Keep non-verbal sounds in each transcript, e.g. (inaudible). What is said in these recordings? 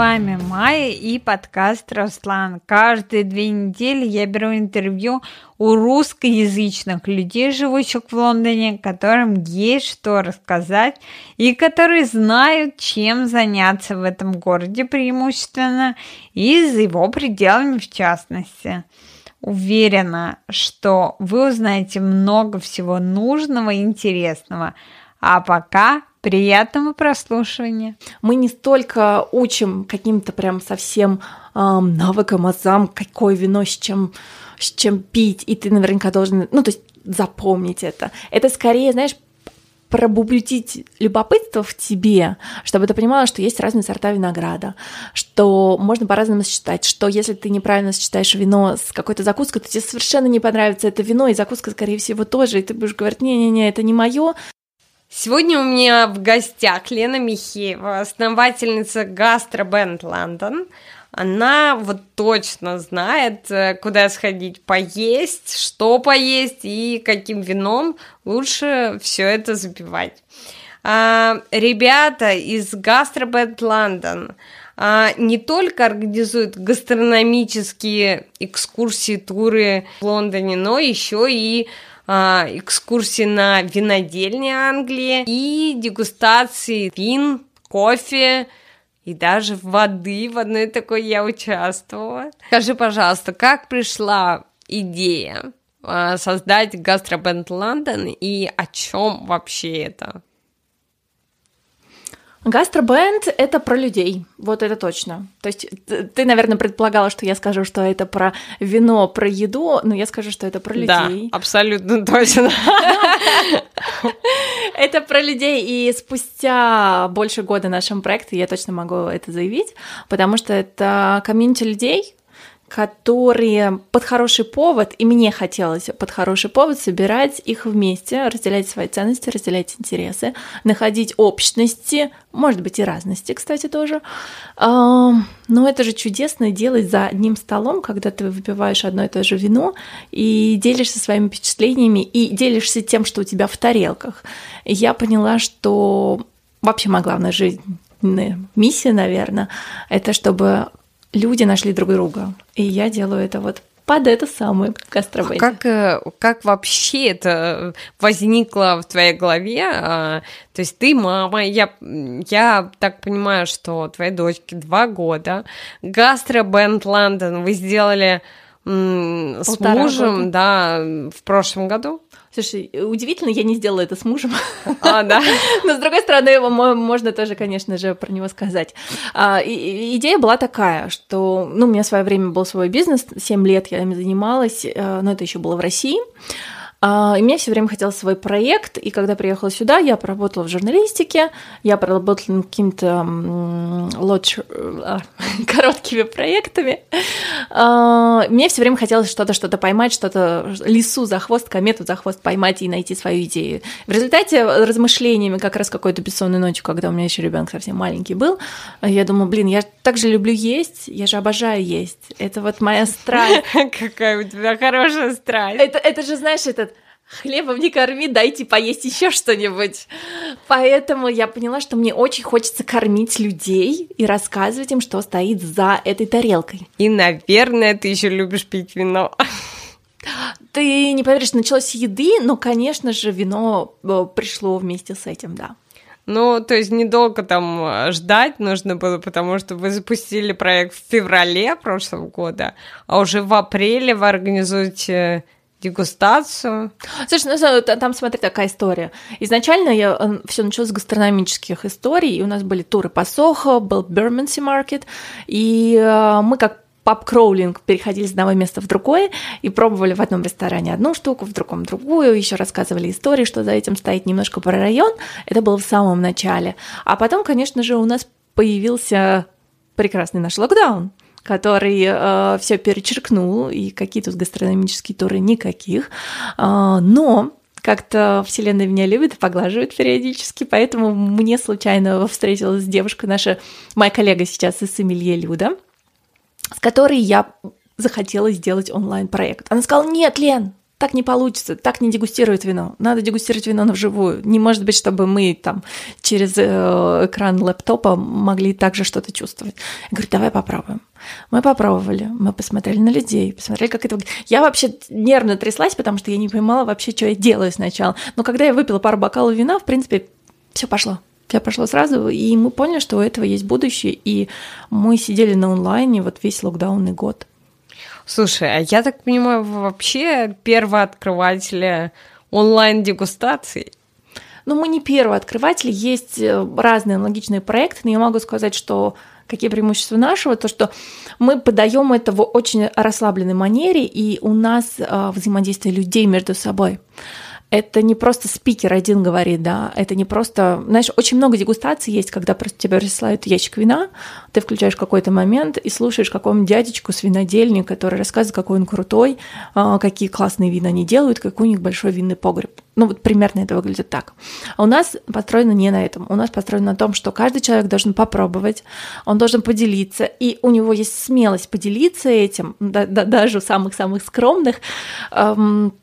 вами Майя и подкаст Руслан. Каждые две недели я беру интервью у русскоязычных людей, живущих в Лондоне, которым есть что рассказать и которые знают, чем заняться в этом городе преимущественно и за его пределами в частности. Уверена, что вы узнаете много всего нужного и интересного. А пока Приятного прослушивания. Мы не столько учим каким-то прям совсем эм, навыкам, азам, какое вино с чем, с чем пить, и ты наверняка должен, ну, то есть запомнить это. Это скорее, знаешь, пробудить любопытство в тебе, чтобы ты понимала, что есть разные сорта винограда, что можно по-разному сочетать, что если ты неправильно сочетаешь вино с какой-то закуской, то тебе совершенно не понравится это вино, и закуска, скорее всего, тоже, и ты будешь говорить, не-не-не, это не мое, Сегодня у меня в гостях Лена Михеева, основательница Гастробенд Лондон. Она вот точно знает, э, куда сходить поесть, что поесть и каким вином лучше все это запивать. А, ребята из Гастробенд Лондон а, не только организуют гастрономические экскурсии, туры в Лондоне, но еще и экскурсии на винодельни Англии и дегустации вин, кофе и даже воды. В одной такой я участвовала. Скажи, пожалуйста, как пришла идея а, создать гастробенд Лондон и о чем вообще это? Гастробенд — это про людей, вот это точно. То есть ты, наверное, предполагала, что я скажу, что это про вино, про еду, но я скажу, что это про людей. Да, абсолютно (laughs) точно. (laughs) Это про людей, и спустя больше года нашем проекте я точно могу это заявить, потому что это комьюнити людей, которые под хороший повод, и мне хотелось под хороший повод собирать их вместе, разделять свои ценности, разделять интересы, находить общности, может быть и разности, кстати, тоже. Но это же чудесно делать за одним столом, когда ты выпиваешь одно и то же вино и делишься своими впечатлениями и делишься тем, что у тебя в тарелках. Я поняла, что вообще моя главная жизнь миссия, наверное, это чтобы люди нашли друг друга. И я делаю это вот под это самое гастробейт. Как, э, как вообще это возникло в твоей голове? А, то есть ты мама, я, я так понимаю, что твоей дочке два года. Гастробенд Лондон вы сделали с Полтора мужем, года. да, в прошлом году? Слушай, удивительно, я не сделала это с мужем. (laughs) А, да. (laughs) Но, с другой стороны, можно тоже, конечно же, про него сказать. А, и, идея была такая, что, ну, у меня в свое время был свой бизнес, 7 лет я им занималась, э, но это еще было в России. А, и мне все время хотелось свой проект, и когда приехала сюда, я поработала в журналистике, я поработала над какими-то лоч... А, (laughs) короткими проектами. А, мне все время хотелось что-то, что-то поймать, что-то лесу за хвост, комету за хвост поймать и найти свою идею. В результате размышлениями как раз какой-то бессонной ночью, когда у меня еще ребенок совсем маленький был, я думаю, блин, я так же люблю есть, я же обожаю есть. Это вот моя страсть. (laughs) Какая у тебя хорошая страсть. Это, это же, знаешь, этот хлебом не корми, дайте поесть еще что-нибудь. Поэтому я поняла, что мне очень хочется кормить людей и рассказывать им, что стоит за этой тарелкой. И, наверное, ты еще любишь пить вино. (gasps) Ты не поверишь, началось с еды, но, конечно же, вино э, пришло вместе с этим, да. Ну, то есть недолго там э, ждать нужно было, потому что вы запустили проект в феврале прошлого года, а уже в апреле вы организуете дегустацию. Слушай, ну, там, смотри, такая история. Изначально я э, все началось с гастрономических историй, и у нас были туры по Сохо, был Берменси маркет, и э, мы как паб-кроулинг переходили с одного места в другое и пробовали в одном ресторане одну штуку, в другом другую, еще рассказывали истории, что за этим стоит немножко про район. Это было в самом начале. А потом, конечно же, у нас появился прекрасный наш локдаун который э, все перечеркнул, и какие тут гастрономические туры никаких. Э, но как-то Вселенная меня любит и поглаживает периодически, поэтому мне случайно встретилась девушка, наша, моя коллега сейчас из Эмилье Люда, с которой я захотела сделать онлайн-проект. Она сказала, нет, Лен, так не получится, так не дегустируют вино. Надо дегустировать вино на вживую. Не может быть, чтобы мы там через э, экран лэптопа могли также что-то чувствовать. Я говорю, давай попробуем. Мы попробовали, мы посмотрели на людей, посмотрели, как это выглядит. Я вообще нервно тряслась, потому что я не понимала вообще, что я делаю сначала. Но когда я выпила пару бокалов вина, в принципе, все пошло. Все пошло сразу, и мы поняли, что у этого есть будущее, и мы сидели на онлайне вот весь локдаунный год. Слушай, а я так понимаю, вы вообще первооткрыватели онлайн-дегустаций? Ну, мы не первые открыватели, есть э, разные аналогичные проекты, но я могу сказать, что какие преимущества нашего, то что мы подаем это в очень расслабленной манере, и у нас э, взаимодействие людей между собой это не просто спикер один говорит, да, это не просто, знаешь, очень много дегустаций есть, когда просто тебе присылают ящик вина, ты включаешь какой-то момент и слушаешь какому дядечку с который рассказывает, какой он крутой, а, какие классные вина они делают, какой у них большой винный погреб. Ну вот примерно это выглядит так. А у нас построено не на этом. У нас построено на том, что каждый человек должен попробовать, он должен поделиться, и у него есть смелость поделиться этим, да, да, даже у самых-самых скромных, эм,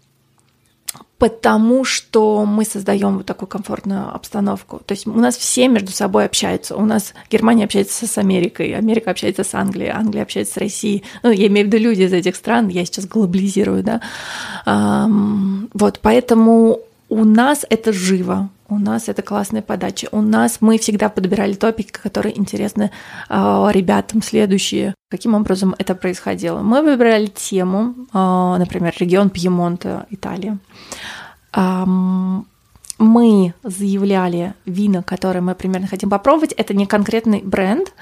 потому что мы создаем вот такую комфортную обстановку. То есть у нас все между собой общаются. У нас Германия общается с Америкой, Америка общается с Англией, Англия общается с Россией. Ну, я имею в виду люди из этих стран, я сейчас глобализирую, да. Вот, поэтому у нас это живо, у нас это классная подача. У нас мы всегда подбирали топики, которые интересны э, ребятам следующие. Каким образом это происходило? Мы выбирали тему, э, например, регион Пьемонта, Италия. Э, мы заявляли вина, которые мы примерно хотим попробовать. Это не конкретный бренд,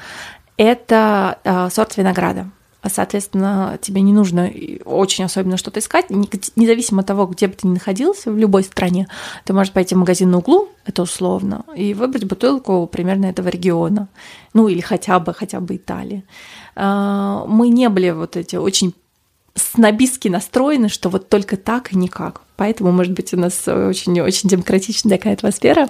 это э, сорт винограда. Соответственно, тебе не нужно очень особенно что-то искать, независимо от того, где бы ты ни находился, в любой стране, ты можешь пойти в магазин на углу, это условно, и выбрать бутылку примерно этого региона, ну или хотя бы, хотя бы Италии. А, мы не были вот эти очень снобистски настроены, что вот только так и никак. Поэтому, может быть, у нас очень-очень демократичная такая атмосфера.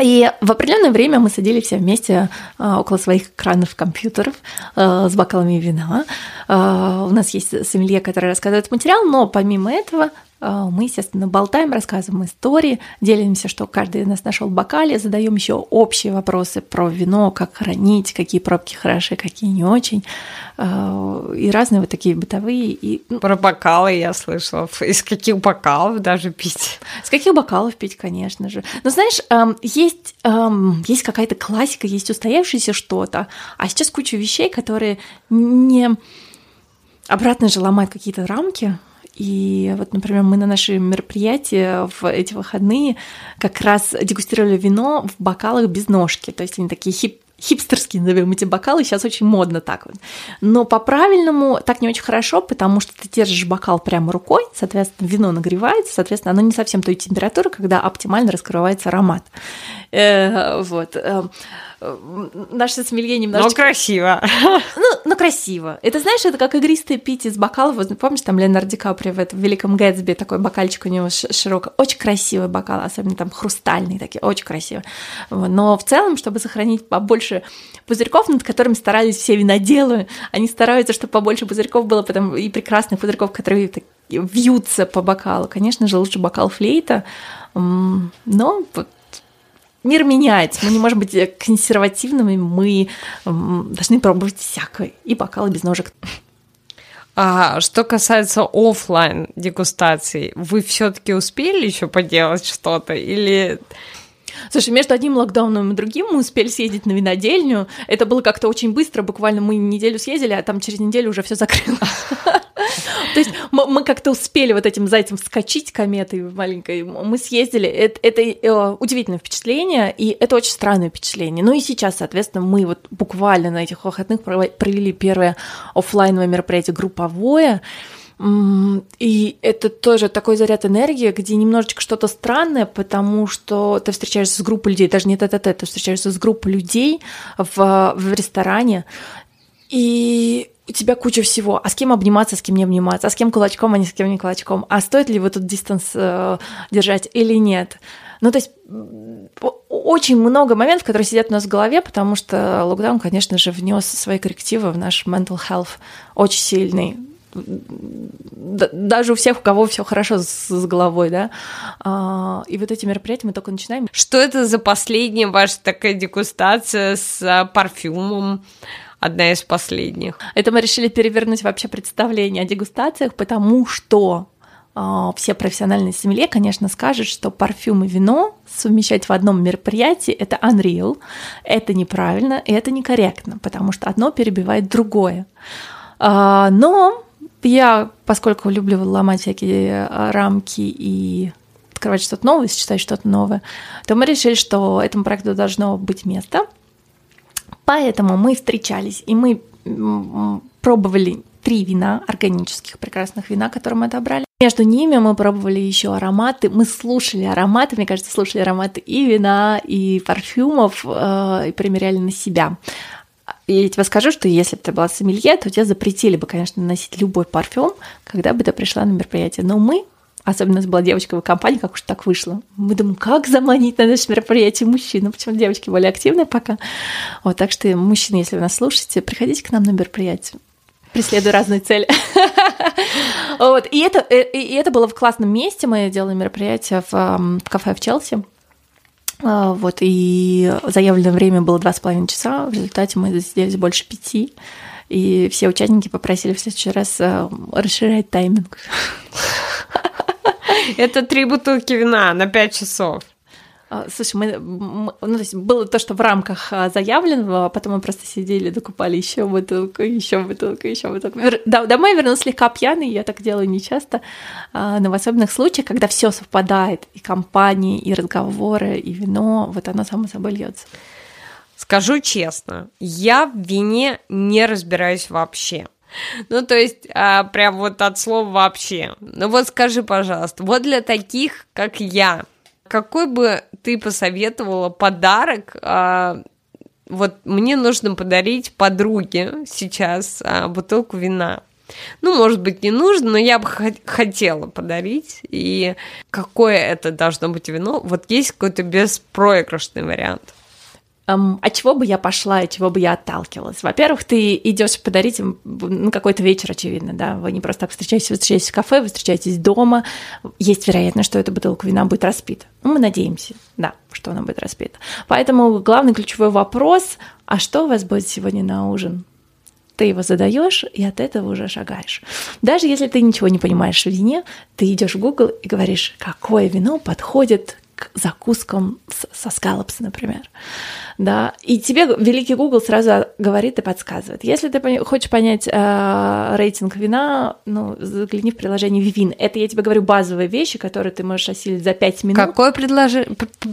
И в определенное время мы садились все вместе а, около своих экранов компьютеров а, с бокалами вина. А, у нас есть сомелье, который рассказывает материал, но помимо этого мы, естественно, болтаем, рассказываем истории, делимся, что каждый из нас нашел в бокале, задаем еще общие вопросы про вино, как хранить, какие пробки хороши, какие не очень, а, и разные вот такие бытовые. И... Ну, про бокалы я слышала, из каких бокалов даже пить? С каких бокалов пить, конечно же. Но знаешь, есть, есть какая-то классика, есть устоявшееся что-то, а сейчас куча вещей, которые не обратно же ломают какие-то рамки, и вот, например, мы на наши мероприятия в эти выходные как раз дегустировали вино в бокалах без ножки. То есть они такие хип хипстерские, назовем эти бокалы, сейчас очень модно так вот. Но по-правильному так не очень хорошо, потому что ты держишь бокал прямо рукой, соответственно, вино нагревается, соответственно, оно не совсем той температуры, когда оптимально раскрывается аромат. Э, вот. Наше сомелье немножечко... Но красиво. Ну, ну, красиво. Это, знаешь, это как игристое пить из бокалов. Вот, помнишь, там Леонард Ди Каприо в этом Великом Гэтсби такой бокальчик у него широкий. Очень красивый бокал, особенно там хрустальный такие, очень красиво. Но в целом, чтобы сохранить побольше пузырьков, над которыми старались все виноделы, они стараются, чтобы побольше пузырьков было, потом и прекрасных пузырьков, которые вьются по бокалу. Конечно же, лучше бокал флейта, но мир меняется, мы не можем быть консервативными, мы должны пробовать всякое, и бокалы без ножек. А что касается офлайн дегустаций, вы все-таки успели еще поделать что-то? Или Слушай, между одним локдауном и другим мы успели съездить на винодельню. Это было как-то очень быстро, буквально мы неделю съездили, а там через неделю уже все закрылось. (laughs) То есть мы, как-то успели вот этим зайцем вскочить кометой маленькой. Мы съездили. Это, это э, удивительное впечатление, и это очень странное впечатление. Ну и сейчас, соответственно, мы вот буквально на этих выходных провели первое офлайновое мероприятие групповое. И это тоже такой заряд энергии, где немножечко что-то странное, потому что ты встречаешься с группой людей, даже не это ты встречаешься с группой людей в, в ресторане, и у тебя куча всего. А с кем обниматься, с кем не обниматься, а с кем кулачком, а не с кем не кулачком. А стоит ли вот этот дистанс э, держать или нет? Ну, то есть очень много моментов, которые сидят у нас в голове, потому что локдаун, конечно же, внес свои коррективы в наш mental health очень сильный даже у всех, у кого все хорошо с, с головой, да. А, и вот эти мероприятия мы только начинаем. Что это за последняя ваша такая дегустация с а, парфюмом? Одна из последних. Это мы решили перевернуть вообще представление о дегустациях, потому что а, все профессиональные сомелье, конечно, скажут, что парфюм и вино совмещать в одном мероприятии – это unreal, это неправильно и это некорректно, потому что одно перебивает другое. А, но я, поскольку люблю ломать всякие а, рамки и открывать что-то новое, сочетать что-то новое, то мы решили, что этому проекту должно быть место. Поэтому мы встречались, и мы пробовали три вина, органических прекрасных вина, которые мы отобрали. Между ними мы пробовали еще ароматы, мы слушали ароматы, мне кажется, слушали ароматы и вина, и парфюмов, э, и примеряли на себя. Я тебе скажу, что если бы ты была сомелье, то тебе запретили бы, конечно, носить любой парфюм, когда бы ты пришла на мероприятие. Но мы особенно у нас была девочка в компании, как уж так вышло. Мы думаем, как заманить на наше мероприятие мужчину, почему девочки более активные пока. Вот, так что, мужчины, если вы нас слушаете, приходите к нам на мероприятие преследуя разные цели. (laughs) вот. и, это, э, и это было в классном месте. Мы делали мероприятие в, в кафе в Челси. А, вот, и заявленное время было два с половиной часа. В результате мы засиделись больше пяти. И все участники попросили в следующий раз э, расширять тайминг. (laughs) Это три бутылки вина на пять часов. А, слушай, мы, ну, то есть было то, что в рамках а, заявленного, а потом мы просто сидели, докупали еще бутылку, еще бутылку, еще бутылку. Да, домой вернулась слегка пьяный, я так делаю нечасто, но в особенных случаях, когда все совпадает, и компании, и разговоры, и вино, вот оно само собой льется. Скажу честно, я в вине не разбираюсь вообще. Ну, то есть, а, прям вот от слова вообще. Ну вот скажи, пожалуйста, вот для таких, как я, какой бы ты посоветовала подарок? А, вот мне нужно подарить подруге сейчас а, бутылку вина. Ну, может быть, не нужно, но я бы хотела подарить. И какое это должно быть вино? Вот есть какой-то беспроигрышный вариант эм, от чего бы я пошла и чего бы я отталкивалась? Во-первых, ты идешь подарить им ну, какой-то вечер, очевидно, да, вы не просто так встречаетесь, вы встречаетесь в кафе, вы встречаетесь дома, есть вероятность, что эта бутылка вина будет распита. Ну, мы надеемся, да, что она будет распита. Поэтому главный ключевой вопрос, а что у вас будет сегодня на ужин? ты его задаешь и от этого уже шагаешь. Даже если ты ничего не понимаешь в вине, ты идешь в Google и говоришь, какое вино подходит к закускам со скалопс, например. Да, и тебе великий Google сразу говорит и подсказывает. Если ты хочешь понять э, рейтинг вина, ну, загляни в приложение Vivin. Это я тебе говорю базовые вещи, которые ты можешь осилить за 5 минут. Какое предложи...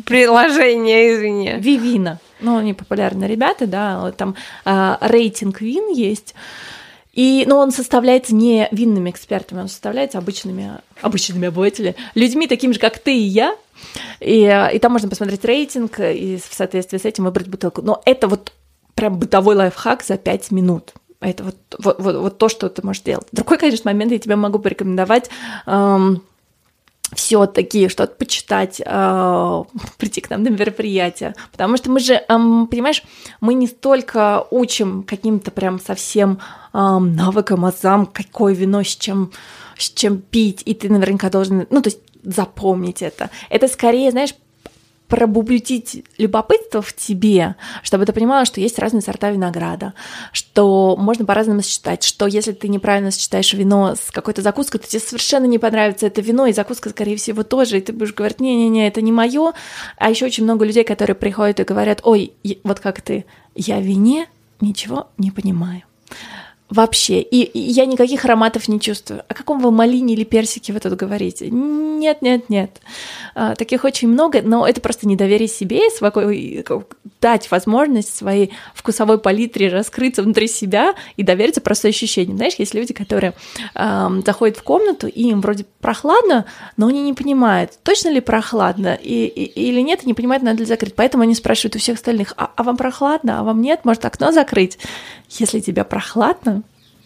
приложение, извини? Вивина. Ну, они популярные ребята, да, там э, рейтинг вин есть. И, но он составляется не винными экспертами, он составляется обычными, обычными обывателями, людьми такими же, как ты и я, и, и там можно посмотреть рейтинг и в соответствии с этим выбрать бутылку. Но это вот прям бытовой лайфхак за 5 минут. Это вот, вот, вот, вот то, что ты можешь делать. Другой, конечно, момент я тебе могу порекомендовать эм, все-таки что-то почитать, э, прийти к нам на мероприятие. Потому что мы же, э, понимаешь, мы не столько учим каким-то прям совсем э, навыкам, азам, какое вино с чем, с чем пить, и ты наверняка должен, ну, то есть запомнить это. Это скорее, знаешь, пробудить любопытство в тебе, чтобы ты понимала, что есть разные сорта винограда, что можно по-разному сочетать, что если ты неправильно сочетаешь вино с какой-то закуской, то тебе совершенно не понравится это вино, и закуска, скорее всего, тоже, и ты будешь говорить, не-не-не, это не мое. А еще очень много людей, которые приходят и говорят, ой, вот как ты, я в вине ничего не понимаю. Вообще. И, и я никаких ароматов не чувствую. О каком вы малине или персике вы тут говорите? Нет, нет, нет. А, таких очень много, но это просто недоверие себе, свой, дать возможность своей вкусовой палитре раскрыться внутри себя и довериться просто ощущениям. Знаешь, есть люди, которые э, заходят в комнату, и им вроде прохладно, но они не понимают, точно ли прохладно и, и, или нет, и не понимают, надо ли закрыть. Поэтому они спрашивают у всех остальных, а, а вам прохладно, а вам нет, может окно закрыть? Если тебе прохладно,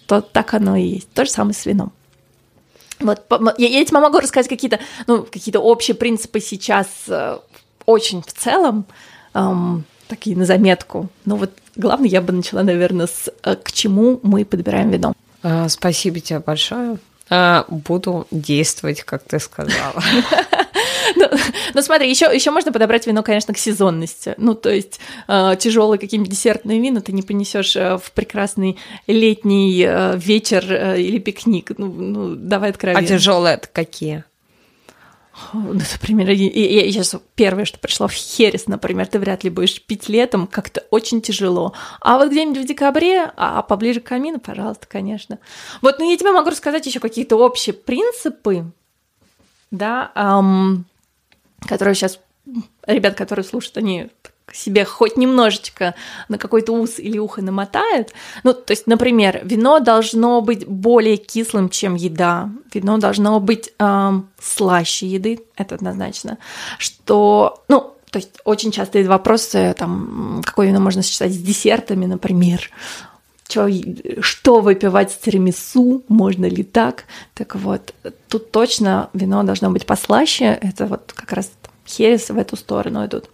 то так оно и есть. То же самое с вином. Вот, я, я тебе могу рассказать какие-то, ну, какие-то общие принципы сейчас э, очень в целом, эм, такие на заметку. Но вот главное, я бы начала, наверное, с э, к чему мы подбираем вино. А, спасибо тебе большое. А, буду действовать, как ты сказала. (laughs) Ну, ну, смотри, еще, еще можно подобрать вино, конечно, к сезонности. Ну, то есть э, тяжелые какие-нибудь десертные вина ты не понесешь э, в прекрасный летний э, вечер или пикник. Ну, ну давай откровенно. А тяжелые это какие? Ну, например, я, я сейчас первое, что пришло в Херес, например, ты вряд ли будешь пить летом, как-то очень тяжело. А вот где-нибудь в декабре, а поближе к камину, пожалуйста, конечно. Вот, ну я тебе могу рассказать еще какие-то общие принципы, да, эм, которые сейчас ребят, которые слушают, они себе хоть немножечко на какой-то ус или ухо намотают. Ну, то есть, например, вино должно быть более кислым, чем еда. Вино должно быть эм, слаще еды, это однозначно. Что, ну, то есть очень частые вопросы, там, какое вино можно сочетать с десертами, например. Что, что выпивать с тирамису, можно ли так? Так вот, тут точно вино должно быть послаще. Это вот как раз херес в эту сторону идут.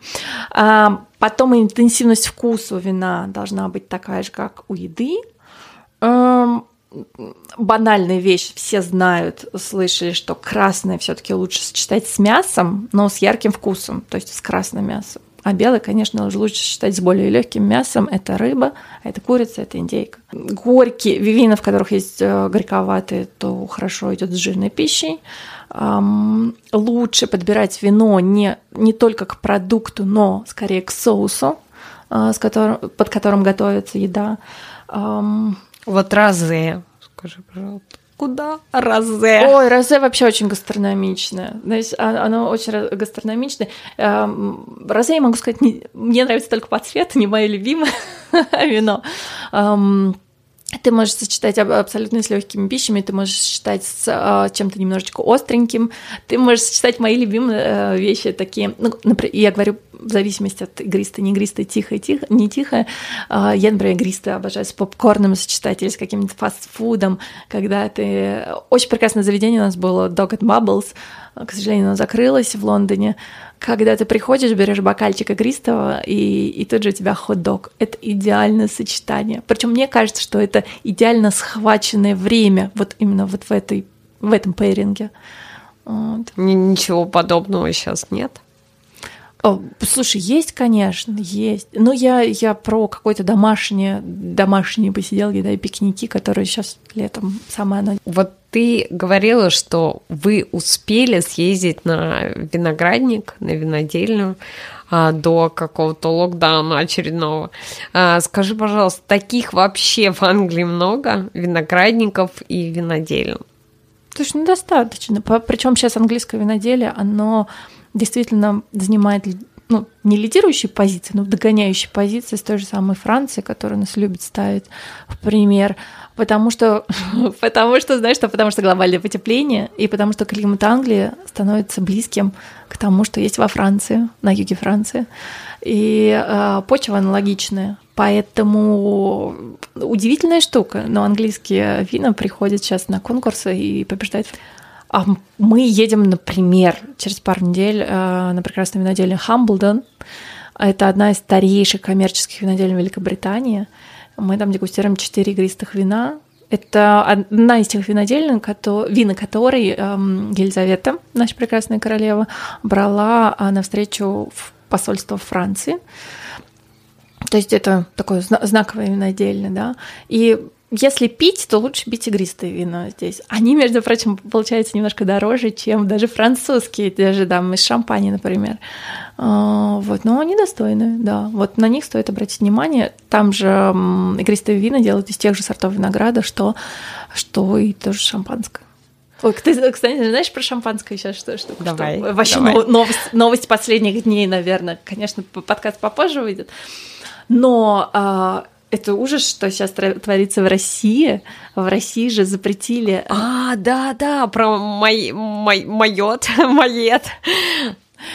А, потом интенсивность вкуса вина должна быть такая же, как у еды. А, банальная вещь, все знают, слышали, что красное все-таки лучше сочетать с мясом, но с ярким вкусом, то есть с красным мясом. А белый, конечно, лучше считать с более легким мясом. Это рыба, это курица, это индейка. Горькие вина, в которых есть э, горьковатые, то хорошо идет с жирной пищей лучше подбирать вино не, не только к продукту, но скорее к соусу, э, с которым, под которым готовится еда. Вот розе, скажи, пожалуйста. Куда? Розе. Ой, розе вообще очень гастрономичное. Знаешь, а, оно очень гастрономичное. Эм, розе, я могу сказать, не, мне нравится только по цвету, не мое любимое (laughs) вино. Эм, ты можешь сочетать абсолютно с легкими пищами, ты можешь сочетать с э, чем-то немножечко остреньким, ты можешь сочетать мои любимые э, вещи такие, ну, например, я говорю в зависимости от игристой, не игристой, тихо, тихо, не тихо. Я, например, игристую обожаю с попкорном сочетать или с каким-нибудь фастфудом, когда ты... Очень прекрасное заведение у нас было Dog and Bubbles, к сожалению, оно закрылось в Лондоне, когда ты приходишь, берешь бокальчик игристого, и, и тут же у тебя хот-дог. Это идеальное сочетание. Причем мне кажется, что это идеально схваченное время вот именно вот в, этой, в этом пейринге. Вот. Ничего подобного сейчас нет. Слушай, есть, конечно, есть. Но я, я про какой-то домашние, домашние посиделки, да, и пикники, которые сейчас летом самое оно. Вот ты говорила, что вы успели съездить на виноградник, на винодельню а, до какого-то локдауна очередного. А, скажи, пожалуйста, таких вообще в Англии много виноградников и винодельн? Слушай, ну достаточно. Причем сейчас английское виноделие, оно действительно занимает ну, не лидирующие позиции, но догоняющие позиции с той же самой Франции, которая нас любит ставить в пример, потому что, (laughs) потому что, знаешь что, потому что глобальное потепление, и потому что климат Англии становится близким к тому, что есть во Франции, на юге Франции, и э, почва аналогичная, поэтому удивительная штука, но английские вина приходят сейчас на конкурсы и побеждают а мы едем, например, через пару недель э, на прекрасное винодельню Хамблдон. Это одна из старейших коммерческих винодельн Великобритании. Мы там дегустируем четыре игристых вина. Это одна из тех винодельных, вина которой эм, Елизавета, наша прекрасная королева, брала а, навстречу в посольство Франции. То есть это такое знаковое винодельня, да. И если пить, то лучше пить игристые вина здесь. Они, между прочим, получаются немножко дороже, чем даже французские, даже там из шампани, например. А, вот, но они достойны, да. Вот на них стоит обратить внимание. Там же игристые вина делают из тех же сортов винограда, что, что и тоже шампанское. Ой, ты, кстати, знаешь про шампанское сейчас что? что давай. Что? Вообще давай. Новость, новость последних дней, наверное. Конечно, подкаст попозже выйдет. Но а, это ужас, что сейчас творится в России. В России же запретили... А, да-да, про май, май, майот, майет.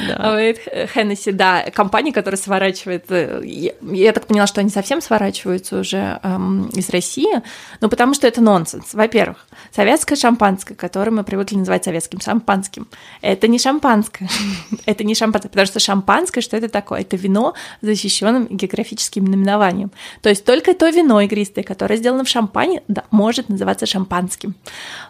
Да. Хеннесси, да, компания, которая сворачивает. Э, я, я так поняла, что они совсем сворачиваются уже эм, из России, ну потому что это нонсенс. Во-первых, советское шампанское, которое мы привыкли называть советским шампанским, это не шампанское, (laughs) это не шампанское, потому что шампанское, что это такое? Это вино с защищенным географическим наименованием. То есть только то вино игристое, которое сделано в шампане, может называться шампанским.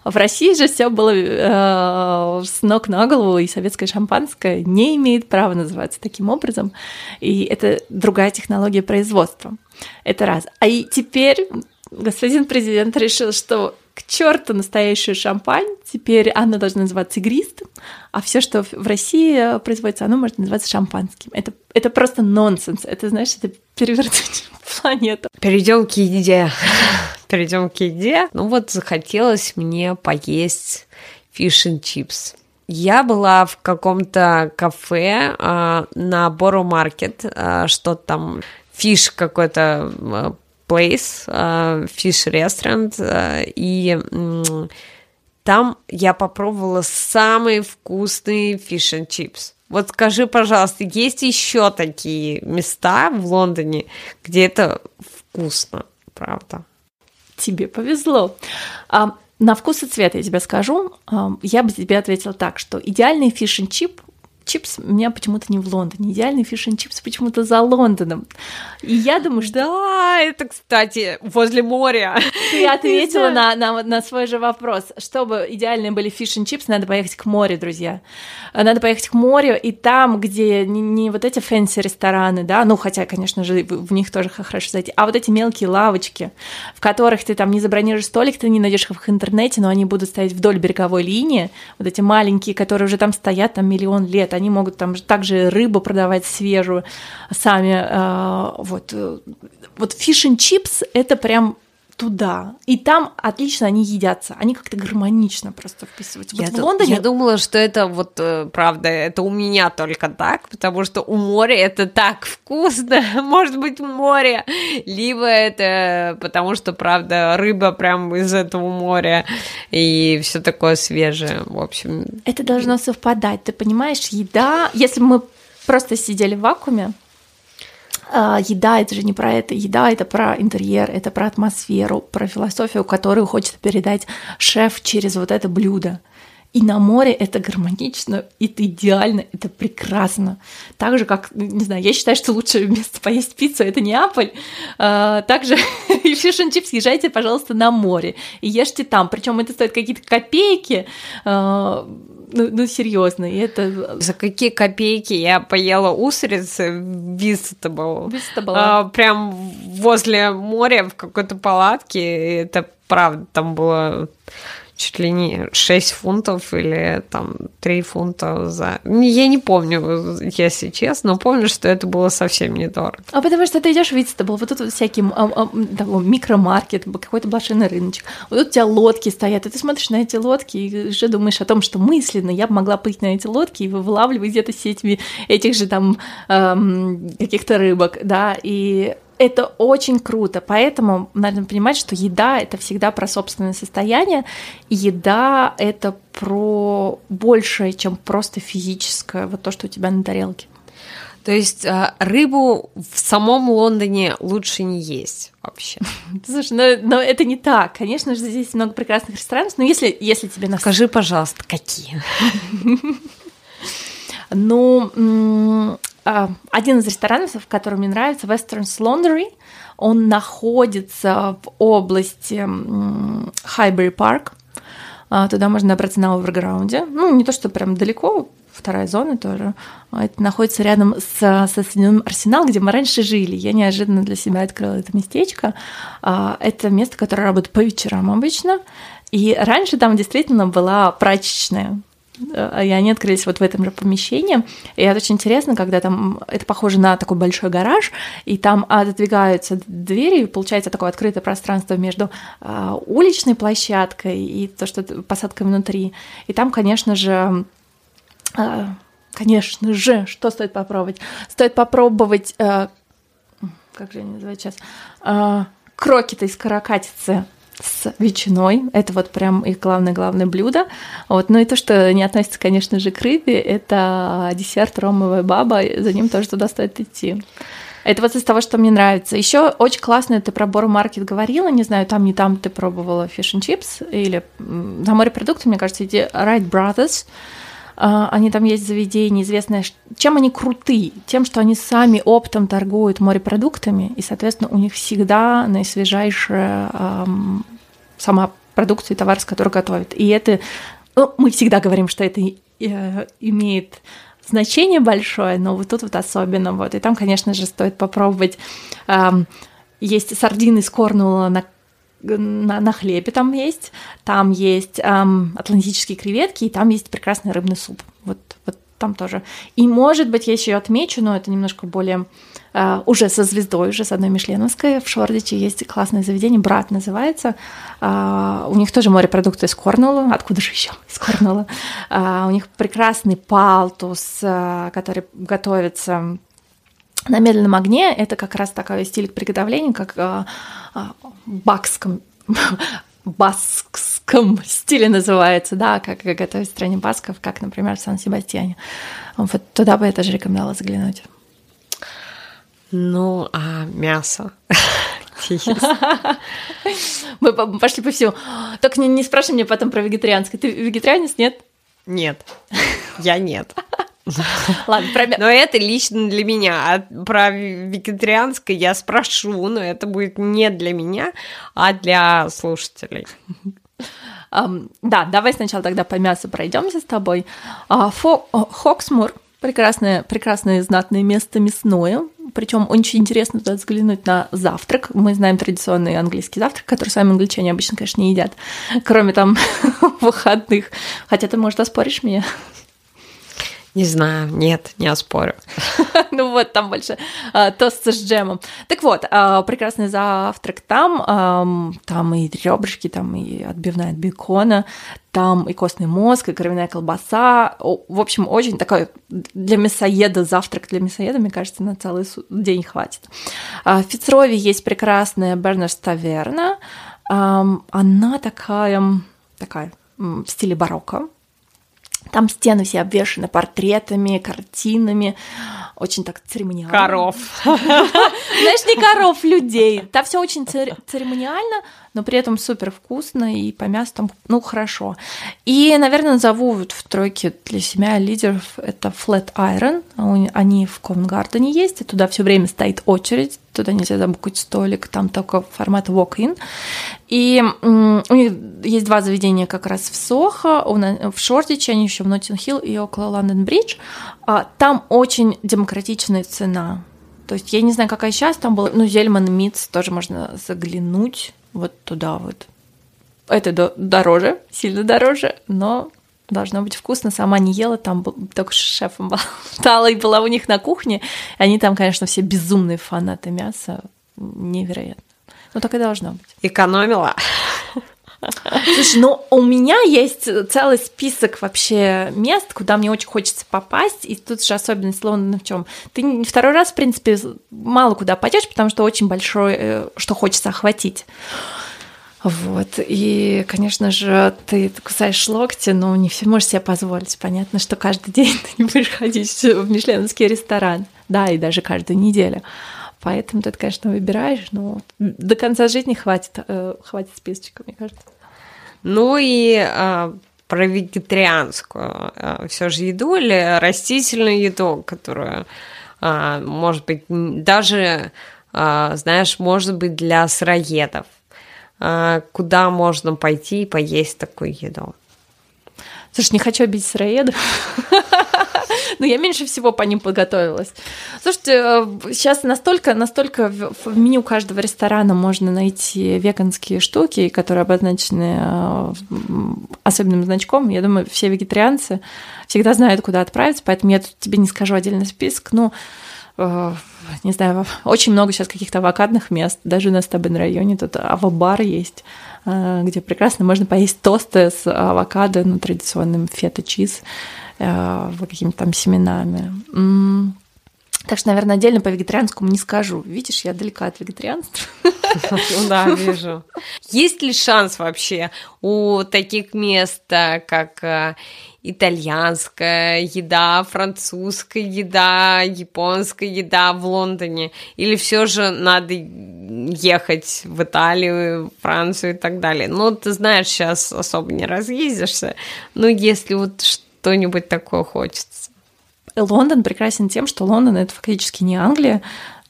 В России же все было э, с ног на голову, и советское шампанское не имеет права называться таким образом. И это другая технология производства. Это раз. А и теперь господин президент решил, что к черту настоящую шампань, теперь она должна называться игристым, а все, что в России производится, оно может называться шампанским. Это, это просто нонсенс. Это, знаешь, это перевернуть (laughs) планету. Перейдем к еде. (laughs) Перейдем к еде. Ну вот захотелось мне поесть фиш чипс. Я была в каком-то кафе э, на Боро Маркет, э, что там fish какой-то э, place, э, fish ресторан, и э, там я попробовала самые вкусные fish and chips. Вот скажи, пожалуйста, есть еще такие места в Лондоне, где это вкусно, правда? Тебе повезло. А, на вкус и цвет я тебе скажу. Я бы тебе ответила так, что идеальный fish 'n' chip чипс у меня почему-то не в Лондоне. Идеальный fish chips почему-то за Лондоном. И я думаю, что... Да, это, кстати, возле моря. Ты ответила на, на, на свой же вопрос. Чтобы идеальные были fish chips, надо поехать к морю, друзья. Надо поехать к морю, и там, где не, не вот эти fancy рестораны, да, ну, хотя, конечно же, в них тоже хорошо зайти, а вот эти мелкие лавочки, в которых ты там не забронируешь столик, ты не найдешь их в интернете, но они будут стоять вдоль береговой линии, вот эти маленькие, которые уже там стоят там миллион лет, они могут там также рыбу продавать свежую сами. Э, вот, вот фиш чипс это прям туда. И там отлично они едятся. Они как-то гармонично просто вписываются. Вот я, в Лондоне... я думала, что это вот, э, правда, это у меня только так, потому что у моря это так вкусно. (laughs) Может быть, море. Либо это потому что, правда, рыба прям из этого моря и все такое свежее. В общем... Это должно совпадать. Ты понимаешь, еда... Если бы мы просто сидели в вакууме, еда это же не про это. Еда это про интерьер, это про атмосферу, про философию, которую хочет передать шеф через вот это блюдо. И на море это гармонично, это идеально, это прекрасно. Так же, как, не знаю, я считаю, что лучшее место поесть пиццу – это Неаполь. А, также (laughs) и fish chips езжайте, пожалуйста, на море и ешьте там. Причем это стоит какие-то копейки. А, ну, ну серьезно, и это... За какие копейки я поела устрицы в Whitstable. А, прям возле моря в какой-то палатке. Это правда, там было чуть ли не 6 фунтов или там 3 фунта за... Я не помню, если честно, но помню, что это было совсем недорого. А потому что ты идешь в Whitstable, вот тут всякий а, а, там, микромаркет, какой-то блошиный рыночек, вот тут у тебя лодки стоят, и ты смотришь на эти лодки и уже думаешь о том, что мысленно я бы могла плыть на эти лодки и вылавливать где-то сетями этих же там эм, каких-то рыбок, да, и это очень круто. Поэтому надо понимать, что еда это всегда про собственное состояние. И еда это про большее, чем просто физическое, вот то, что у тебя на тарелке. То есть а, рыбу в самом Лондоне лучше не есть вообще. (laughs) Слушай, но, но это не так. Конечно же, здесь много прекрасных ресторанов, но если, если тебе... Нас... Скажи, пожалуйста, какие? (laughs) Ну, один из ресторанов, который мне нравится, Western Laundry, он находится в области Хайбери Парк. А, туда можно добраться на оверграунде. Ну, не то, что прям далеко, вторая зона тоже. А, это находится рядом с, со стадионом Арсенал, где мы раньше жили. Я неожиданно для себя открыла это местечко. Это место, которое работает по вечерам обычно. И раньше там действительно была прачечная. Э, и они открылись вот в этом же помещении. И это очень интересно, когда там это похоже на такой большой гараж, и там отодвигаются двери, и получается такое открытое пространство между э, уличной площадкой и то, что посадкой внутри. И там, конечно же, э, конечно же, что стоит попробовать? Стоит попробовать, как же они называют сейчас, крокеты из каракатицы с ветчиной. Это вот прям их главное-главное блюдо. Вот. Ну и то, что не относится, конечно же, к рыбе, это десерт ромовая баба, за ним тоже туда стоит идти. Это вот из того, что мне нравится. Еще очень классно ты про Бору Маркет говорила, не знаю, там не там ты пробовала фиш чипс или на морепродукты, мне кажется, эти Wright Brothers, они там есть заведения, известные. Чем они крутые? Тем, что они сами оптом торгуют морепродуктами, и, соответственно, у них всегда наисвежайшая эм, сама продукция товар, с которой готовят. И это, ну, мы всегда говорим, что это э, имеет значение большое, но вот тут вот особенно. Вот. И там, конечно же, стоит попробовать. Эм, есть сардины с корнула на на, на хлебе там есть, там есть эм, атлантические креветки, и там есть прекрасный рыбный суп. Вот, вот там тоже. И, может быть, я еще отмечу, но это немножко более э, уже со звездой, уже с одной Мишленовской. В Шордиче есть классное заведение, Брат называется. Э, у них тоже морепродукты из Корнула. Откуда же еще из Корнула? Э, у них прекрасный палтус, э, который готовится на медленном огне. Это как раз такой стиль приготовления, как э, бакском (laughs) баскском стиле называется, да, как готовить в стране басков, как, например, в Сан-Себастьяне. Вот туда бы я тоже рекомендовала заглянуть. Ну, а мясо? (laughs) (laughs) Мы пошли по всему. Только не, не спрашивай меня потом про вегетарианское. Ты вегетарианец, нет? Нет. Я нет. (laughs) Ладно, про... Но это лично для меня. А про вегетарианское я спрошу, но это будет не для меня, а для слушателей. Um, да, давай сначала тогда по мясу пройдемся с тобой. Uh, Фо... Хоксмур прекрасное, прекрасное знатное место мясное. Причем очень интересно туда взглянуть на завтрак. Мы знаем традиционный английский завтрак, который сами англичане обычно, конечно, не едят, (laughs) кроме там (laughs) выходных. Хотя ты, может, оспоришь меня? Не знаю, нет, не оспорю. (laughs) ну вот, там больше а, тост с джемом. Так вот, а, прекрасный завтрак там, а, там и ребрышки, там и отбивная от бекона, там и костный мозг, и кровяная колбаса. В общем, очень такой для мясоеда завтрак для мясоеда, мне кажется, на целый день хватит. В Фицрове есть прекрасная Бернерс Таверна. Она такая, такая в стиле барокко, там стены все обвешаны портретами, картинами, очень так церемониально. Коров. (laughs) Знаешь, не коров, людей. Там все очень церемониально, но при этом супер вкусно и по мясу там, ну, хорошо. И, наверное, назову вот в тройке для семья лидеров это Flat Iron. Они в Ковенгардене есть, и туда все время стоит очередь, туда нельзя забукать столик, там только формат walk-in. И у них есть два заведения как раз в Сохо, в Шортиче, они еще в Ноттинг-Хилл и около Лондон-Бридж. А, там очень демократичная цена. То есть я не знаю, какая сейчас там была. Ну, Зельман Митц тоже можно заглянуть вот туда вот. Это дороже, сильно дороже, но должно быть вкусно. Сама не ела, там только с шефом болтала (laughs) и была у них на кухне. Они там, конечно, все безумные фанаты мяса. Невероятно. Ну, так и должно быть. Экономила. Слушай, ну у меня есть целый список вообще мест, куда мне очень хочется попасть, и тут же особенность Лондона в чем? Ты второй раз, в принципе, мало куда пойдешь, потому что очень большой, э, что хочется охватить. Вот. И, конечно же, ты кусаешь локти, но не все можешь себе позволить. Понятно, что каждый (laughs) день ты не будешь ходить в мишленовский ресторан. Да, и даже каждую неделю. Поэтому ты, конечно, выбираешь, но до конца жизни хватит, э, хватит списочка, мне кажется. Ну и э, про вегетарианскую э, все же еду или растительную еду, которую, э, может быть, даже, э, знаешь, может быть, для сыроедов. Э, куда можно пойти и поесть такую еду? Слушай, не хочу обидеть сыроедов. (laughs) Но я меньше всего по ним подготовилась. Слушайте, сейчас э, настолько, настолько в меню каждого ресторана можно найти веганские штуки, которые обозначены э, особенным значком. Я думаю, все вегетарианцы всегда знают, куда отправиться, поэтому я тут тебе не скажу отдельный список. Ну, э, не знаю, очень много сейчас каких-то авокадных мест. Даже у нас в Табен районе тут авобар есть, где прекрасно можно поесть тосты с авокадо, ну, традиционным фета-чиз. Э, какими-то там семенами. Так что, наверное, отдельно по вегетарианскому не скажу. Видишь, я далека от вегетарианства. (laughs) Да, вижу. Есть ли шанс вообще у таких мест, э, как э, итальянская еда, французская еда, японская еда в Лондоне? Или все же надо ехать в Италию, Францию и так далее? Ну, ты знаешь, сейчас особо не разъездишься, но если вот что-нибудь такое хочется. Лондон прекрасен тем, что Лондон это фактически не Англия,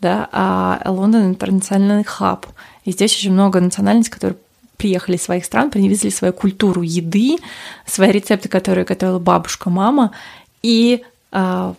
да, а Лондон интернациональный хаб. И здесь очень много национальностей, которые приехали из своих стран, привезли свою культуру еды, свои рецепты, которые готовила бабушка, мама, и э,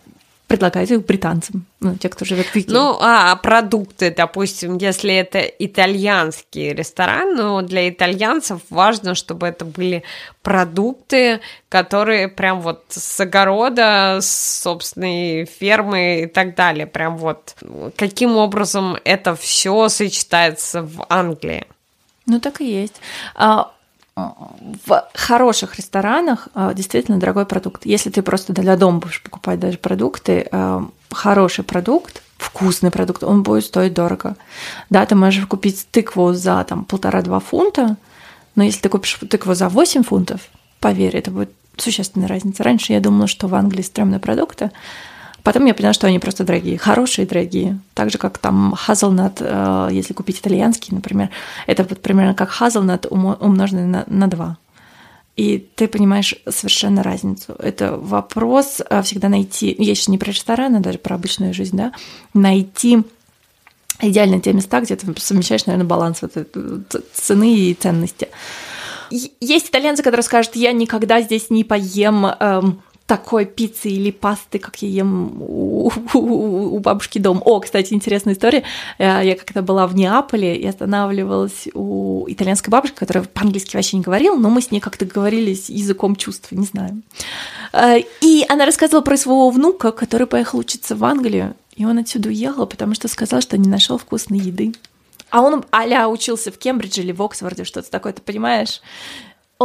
предлагают их британцам, ну, те, кто живет в Италии. Ну, а продукты, допустим, если это итальянский ресторан, ну, для итальянцев важно, чтобы это были продукты, которые прям вот с огорода, с собственной фермы и так далее. Прям вот каким образом это все сочетается в Англии? Ну, так и есть. А, в хороших ресторанах а, действительно дорогой продукт. Если ты просто для дома будешь покупать даже продукты, а, хороший продукт, вкусный продукт, он будет стоить дорого. Да, ты можешь купить тыкву за там полтора-два фунта, но если ты купишь тыкву за 8 фунтов, поверь, это будет существенная разница. Раньше я думала, что в Англии стрёмные продукты, Потом я поняла, что они просто дорогие, хорошие дорогие. Так же, как там hazelnut, э, если купить итальянский, например, это вот примерно как hazelnut умноженный на, на 2. И ты понимаешь совершенно разницу. Это вопрос э, всегда найти, я сейчас не про рестораны, даже про обычную жизнь, да, найти идеально те места, где ты совмещаешь, наверное, баланс вот цены и ценности. Есть итальянцы, которые скажут, я никогда здесь не поем эм, такой пиццы или пасты, как я ем у, у, бабушки дом. О, кстати, интересная история. Э, я когда была в Неаполе и останавливалась у итальянской бабушки, которая по-английски вообще не говорила, но мы с ней как-то говорились языком чувств, не знаю. Э, и она рассказывала про своего внука, который поехал учиться в Англию, и он отсюда уехал, потому что сказал, что не нашел вкусной еды. А он а учился в Кембридже или в Оксфорде, что-то такое, ты понимаешь?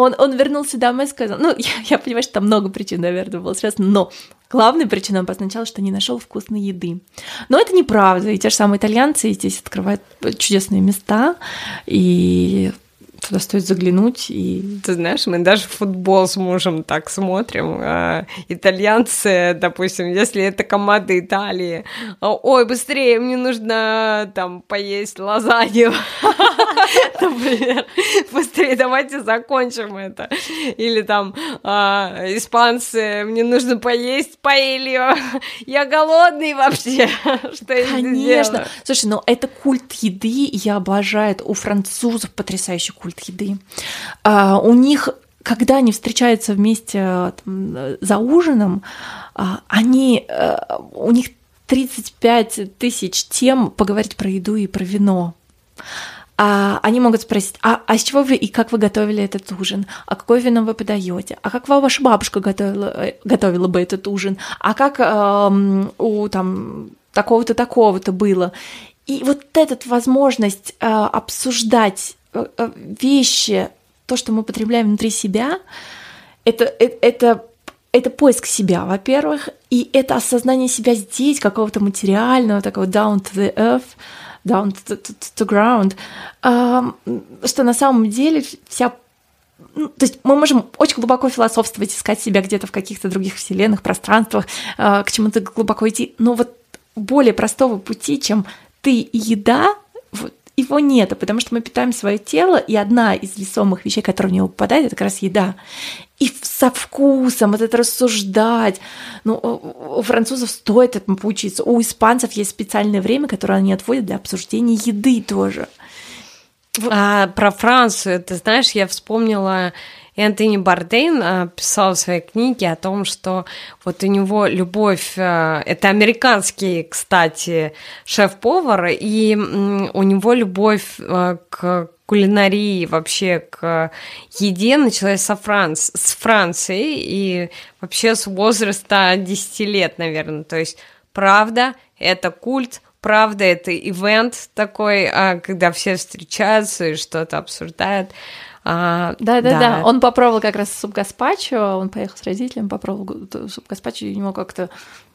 Он, он вернулся домой и сказал, ну, (laughs) я, я понимаю, что там много причин, наверное, было связано, но главной причиной он обозначал, что не нашел вкусной еды. Но это неправда, и те же самые итальянцы здесь открывают чудесные места, и туда стоит заглянуть. И... Ты знаешь, мы даже футбол с мужем так смотрим. А, итальянцы, допустим, если это команда Италии, ой, быстрее, мне нужно там поесть лазанью. (laughs) Например, быстрее давайте закончим это. Или там а, испанцы, мне нужно поесть паэлью. Я голодный вообще. Что я Конечно. Слушай, ну это культ еды, я обожаю. У французов потрясающий культ еды. А, у них когда они встречаются вместе там, за ужином, а, они, а, у них 35 тысяч тем поговорить про еду и про вино. А они могут спросить, а, а с чего вы и как вы готовили этот ужин? А какое вино вы подаете? А как ваша бабушка готовила, э, готовила бы этот ужин? А как э, у там такого-то такого-то было? И вот эта возможность э, обсуждать Э, э, вещи, то, что мы потребляем внутри себя, это, это, это, это поиск себя, во-первых, и это осознание себя здесь, какого-то материального, такого down to the earth, down to, to, to ground, что на самом деле вся ну, то есть мы можем очень глубоко философствовать, искать себя где-то в каких-то других вселенных, пространствах, э, к чему-то глубоко идти, но вот более простого пути, чем ты и еда, его нет, потому что мы питаем свое тело, и одна из весомых вещей, которая в него попадает, это как раз еда. И со вкусом вот это рассуждать. Ну, у французов стоит этому поучиться. У испанцев есть специальное время, которое они отводят для обсуждения еды тоже. А, про Францию, ты знаешь, я вспомнила Энтони Бардейн а, писал в своей книге о том, что вот у него любовь, а, это американский, кстати, шеф-повар, и у него любовь а, к кулинарии, вообще к еде началась со Франц... с Франции и вообще с возраста 10 лет, наверное. То есть, правда, это культ, правда, это ивент такой, когда все встречаются и что-то обсуждают. А, да, да, да, Он попробовал как раз суп гаспачо, он поехал с родителями, попробовал суп гаспачо, и у него как-то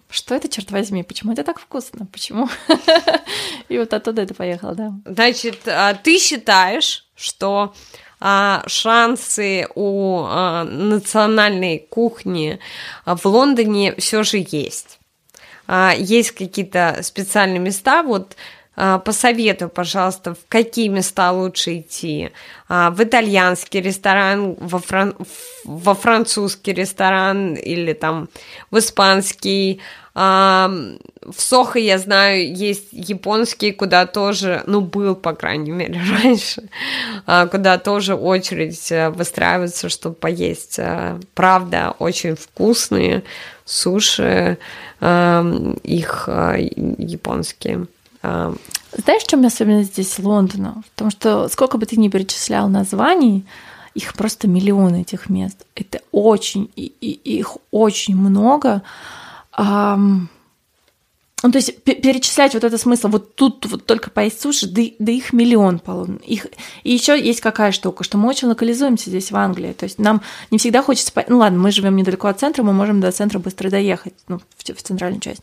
что это, черт возьми, почему это так вкусно, почему? (laughs) И вот оттуда это поехало, да. Значит, а, ты считаешь, что а, шансы у а, национальной кухни в Лондоне все же есть. Есть какие-то специальные места, вот посоветуй, пожалуйста, в какие места лучше идти. В итальянский ресторан, во, фран... во французский ресторан или там в испанский, в Сохо, я знаю, есть японские, куда тоже, ну, был, по крайней мере, (laughs) раньше, а, куда тоже очередь э, выстраивается, чтобы поесть. Правда, очень вкусные суши, их японские. Знаешь, в чем особенность здесь Лондона? В том, что сколько бы ты ни перечислял названий, их просто миллионы этих мест. Это очень, и, и их очень много. Um, ну, то есть перечислять вот это смысл, вот тут вот только поесть суши, да, да их миллион полон. Их... И еще есть какая штука, что мы очень локализуемся здесь в Англии. То есть нам не всегда хочется... Ну ладно, мы живем недалеко от центра, мы можем до центра быстро доехать, ну, в, в центральную часть.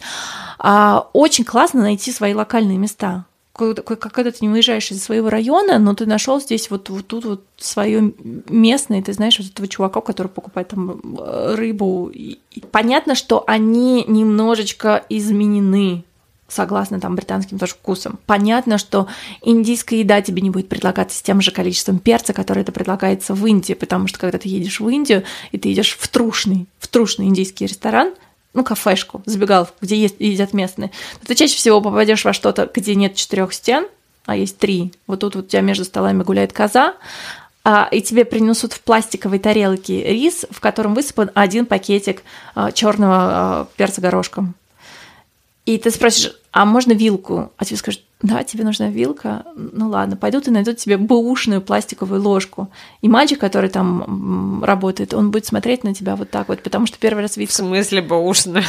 А, очень классно найти свои локальные места когда ты не выезжаешь из своего района, но ты нашел здесь вот, вот тут вот свое местное, ты знаешь, вот этого чувака, который покупает там э, рыбу. И понятно, что они немножечко изменены согласно там британским тоже вкусам. Понятно, что индийская еда тебе не будет предлагаться с тем же количеством перца, которое это предлагается в Индии, потому что когда ты едешь в Индию, и ты идешь в трушный, в трушный индийский ресторан – ну, кафешку, забегаловку, где есть, едят местные, ты чаще всего попадешь во что-то, где нет четырех стен, а есть три. Вот тут вот у тебя между столами гуляет коза, а, и тебе принесут в пластиковой тарелке рис, в котором высыпан один пакетик а, черного а, перца горошком. И ты спросишь, а можно вилку? А тебе скажут, да, тебе нужна вилка, ну ладно, пойдут и найдут тебе бэушную пластиковую ложку. И мальчик, который там работает, он будет смотреть на тебя вот так вот, потому что первый раз видит... В смысле бэушную?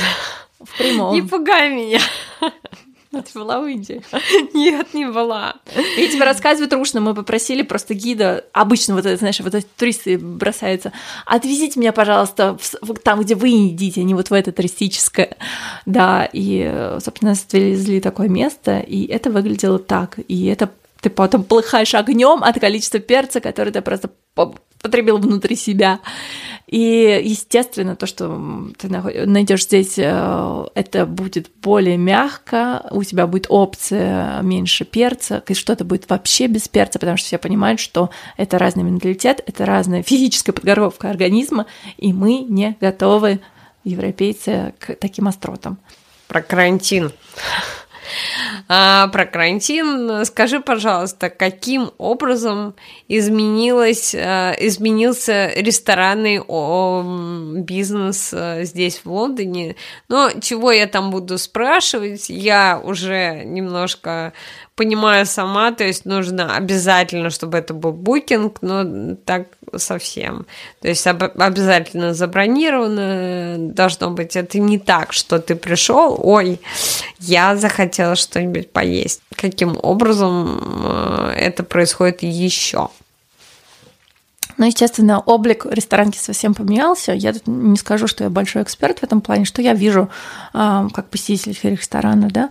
В прямом. Не пугай меня. А ты была в Индии? (laughs) Нет, не была. Я тебе рассказываю трушно, мы попросили просто гида, обычно вот это, знаешь, вот эти туристы бросаются, отвезите меня, пожалуйста, в, там, где вы едите, а не вот в это туристическое. Да, и, собственно, нас отвезли такое место, и это выглядело так, и это ты потом плыхаешь огнем от количества перца, который ты просто потребил внутри себя. И, естественно, то, что ты найдешь здесь, э, это будет более мягко, у тебя будет опция меньше перца, и что-то будет вообще без перца, потому что все понимают, что это разный менталитет, это разная (laughs) физическая подготовка организма, и мы не готовы, европейцы, к таким остротам. Про карантин. А, про карантин. Скажи, пожалуйста, каким образом изменилось, а, изменился ресторанный бизнес а, здесь, в Лондоне? Но чего я там буду спрашивать, я уже немножко понимаю сама, то есть нужно обязательно, чтобы это был букинг, но так совсем. То есть об- обязательно забронировано должно быть. Это не так, что ты пришел, ой, я захотела что-нибудь поесть. Каким образом э, это происходит еще? Ну, естественно, облик ресторанки совсем поменялся. Я тут не скажу, что я большой эксперт в этом плане, что я вижу э, как посетитель ресторана, да.